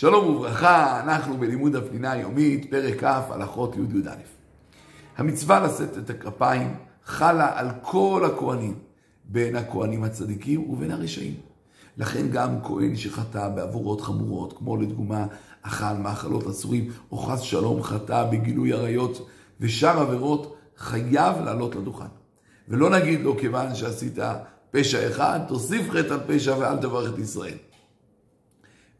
שלום וברכה, אנחנו בלימוד הפנינה היומית, פרק כ', הלכות י"א. המצווה לשאת את הכפיים חלה על כל הכהנים, בין הכהנים הצדיקים ובין הרשעים. לכן גם כהן שחטא בעבורות חמורות, כמו לדוגמה אכל מאכלות אסורים, או חס שלום חטא בגילוי עריות ושאר עבירות, חייב לעלות לדוכן. ולא נגיד לו, כיוון שעשית פשע אחד, תוסיף חטא על פשע ואל תברך את ישראל.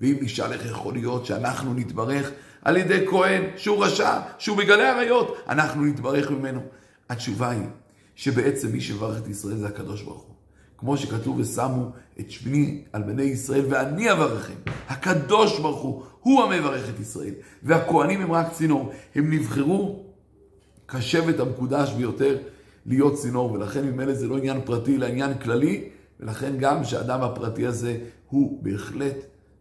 ואם נשאל איך יכול להיות שאנחנו נתברך על ידי כהן שהוא רשע, שהוא מגלה עריות, אנחנו נתברך ממנו. התשובה היא שבעצם מי שברך את ישראל זה הקדוש ברוך הוא. כמו שכתוב ושמו את שמי על בני ישראל ואני אברכם. הקדוש ברוך הוא, הוא המברך את ישראל. והכהנים הם רק צינור. הם נבחרו כשבט המקודש ביותר להיות צינור, ולכן ממילא זה לא עניין פרטי, אלא עניין כללי, ולכן גם שהאדם הפרטי הזה הוא בהחלט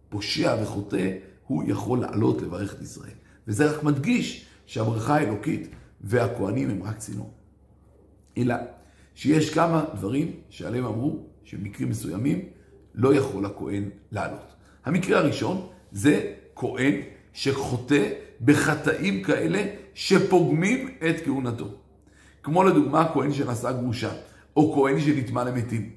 פושע וחוטא, הוא יכול לעלות לברך את ישראל. וזה רק מדגיש שהברכה האלוקית והכוהנים הם רק צינור. אלא שיש כמה דברים שעליהם אמרו שבמקרים מסוימים לא יכול הכהן לעלות. המקרה הראשון זה כהן שחוטא בחטאים כאלה שפוגמים את כהונתו. כמו לדוגמה כהן שנשא גרושה, או כהן שנטמע למתים.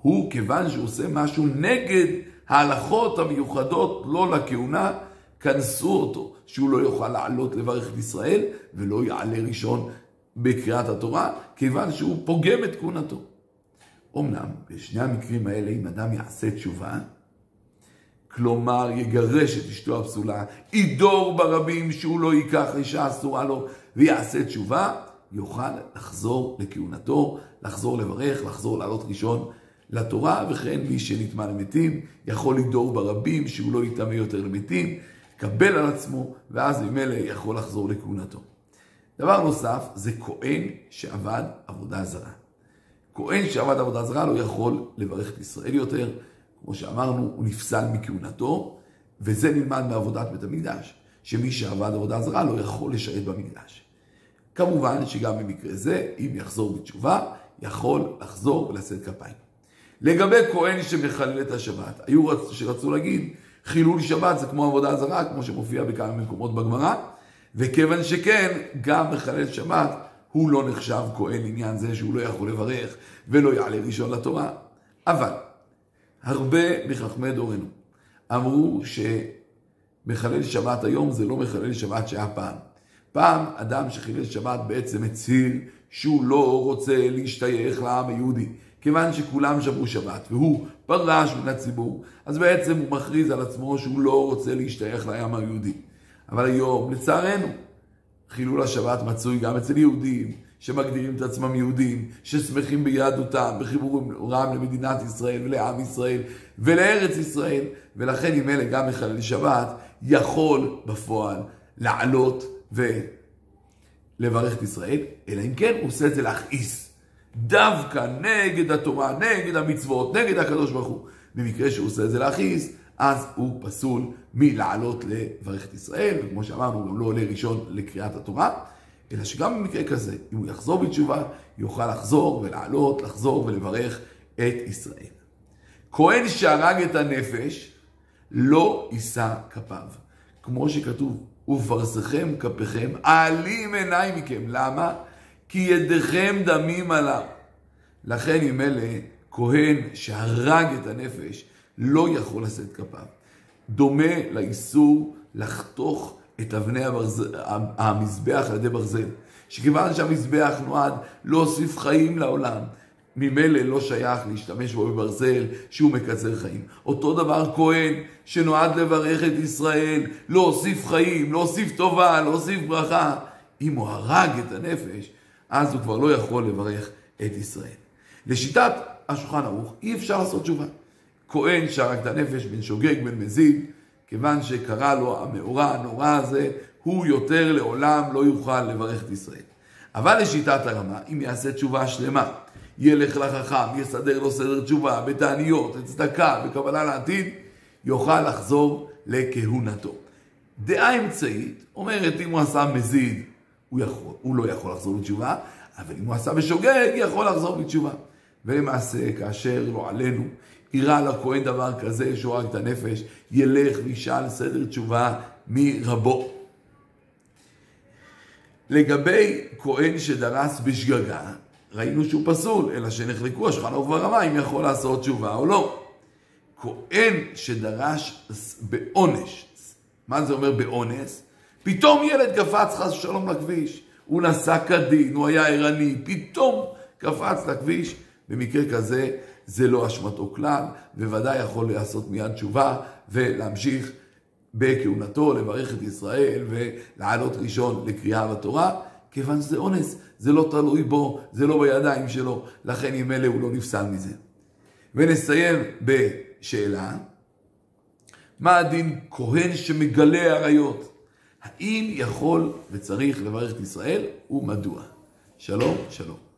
הוא, כיוון שהוא עושה משהו נגד ההלכות המיוחדות לא לכהונה, כנסו אותו, שהוא לא יוכל לעלות לברך את ישראל, ולא יעלה ראשון בקריאת התורה, כיוון שהוא פוגם את כהונתו. אמנם, בשני המקרים האלה, אם אדם יעשה תשובה, כלומר יגרש את אשתו הפסולה, ידור ברבים שהוא לא ייקח אישה אסורה לו ויעשה תשובה, יוכל לחזור לכהונתו, לחזור לברך, לחזור לעלות ראשון לתורה, וכן מי שנטמע למתים יכול לדור ברבים שהוא לא יטמא יותר למתים, קבל על עצמו, ואז ממילא יכול לחזור לכהונתו. דבר נוסף, זה כהן שעבד עבודה זרה. כהן שעבד עבודה זרה לא יכול לברך את ישראל יותר, כמו שאמרנו, הוא נפסל מכהונתו, וזה נלמד מעבודת בית המקדש, שמי שעבד עבודה זרה לא יכול לשרת במקדש. כמובן שגם במקרה זה, אם יחזור בתשובה, יכול לחזור ולשאת כפיים. לגבי כהן שמחלל את השבת, היו רצ... שרצו להגיד, חילול שבת זה כמו עבודה זרה, כמו שמופיע בכמה מקומות בגמרא, וכיוון שכן, גם מחלל שבת, הוא לא נחשב כהן עניין זה שהוא לא יכול לברך ולא יעלה ראשון לתורה. אבל, הרבה מחכמי דורנו אמרו שמחלל שבת היום זה לא מחלל שבת שהיה פעם. פעם אדם שחילל שבת בעצם הצהיר שהוא לא רוצה להשתייך לעם היהודי. כיוון שכולם שמרו שבת והוא פרש מן הציבור, אז בעצם הוא מכריז על עצמו שהוא לא רוצה להשתייך לעם היהודי. אבל היום, לצערנו, חילול השבת מצוי גם אצל יהודים שמגדירים את עצמם יהודים, ששמחים ביהדותם, בחיבורם למדינת ישראל ולעם ישראל ולארץ ישראל, ולכן אם אלה גם מחלל שבת, יכול בפועל לעלות ולברך את ישראל, אלא אם כן הוא עושה את זה להכעיס. דווקא נגד התורה, נגד המצוות, נגד הקדוש ברוך הוא. במקרה שהוא עושה את זה להכעיס, אז הוא פסול מלעלות לברך את ישראל, וכמו שאמרנו, הוא גם לא עולה ראשון לקריאת התורה, אלא שגם במקרה כזה, אם הוא יחזור בתשובה, יוכל לחזור ולעלות, לחזור ולברך את ישראל. כהן שהרג את הנפש, לא יישא כפיו. כמו שכתוב, ופרסכם כפיכם, העלים עיניי מכם. למה? כי ידיכם דמים עליו. לכן אם אלה, כהן שהרג את הנפש, לא יכול לשאת כפיו. דומה לאיסור לחתוך את אבני הברזל, המזבח על ידי ברזל. שכיוון שהמזבח נועד להוסיף חיים לעולם, ממילא לא שייך להשתמש בו בברזל שהוא מקצר חיים. אותו דבר כהן שנועד לברך את ישראל, להוסיף חיים, להוסיף טובה, להוסיף ברכה. אם הוא הרג את הנפש, אז הוא כבר לא יכול לברך את ישראל. לשיטת השולחן ערוך, אי אפשר לעשות תשובה. כהן שהרג את הנפש, בן שוגג, בן מזיד, כיוון שקרא לו המאורע הנורא הזה, הוא יותר לעולם לא יוכל לברך את ישראל. אבל לשיטת הרמה, אם יעשה תשובה שלמה, ילך לחכם, יסדר לו סדר תשובה, בתעניות, צדקה, בקבלה לעתיד, יוכל לחזור לכהונתו. דעה אמצעית אומרת אם הוא עשה מזיד, הוא, יכול, הוא לא יכול לחזור בתשובה, אבל אם הוא עשה בשוגג, יכול לחזור בתשובה. ולמעשה, כאשר לא עלינו, אירע לכהן דבר כזה שהוא הרג את הנפש, ילך וישאל סדר תשובה מרבו. לגבי כהן שדרס בשגגה, ראינו שהוא פסול, אלא שנחלקו השולחן ערוך והרמה אם יכול לעשות תשובה או לא. כהן שדרש בעונש, מה זה אומר באונס? פתאום ילד קפץ חס ושלום לכביש, הוא נסע כדין, הוא היה ערני, פתאום קפץ לכביש, במקרה כזה זה לא אשמתו כלל, וודאי יכול לעשות מיד תשובה ולהמשיך בכהונתו, לברך את ישראל ולעלות ראשון לקריאה בתורה, כיוון שזה אונס, זה לא תלוי בו, זה לא בידיים שלו, לכן עם אלה הוא לא נפסל מזה. ונסיים בשאלה, מה הדין כהן שמגלה עריות? האם יכול וצריך לברך את ישראל ומדוע? שלום, שלום.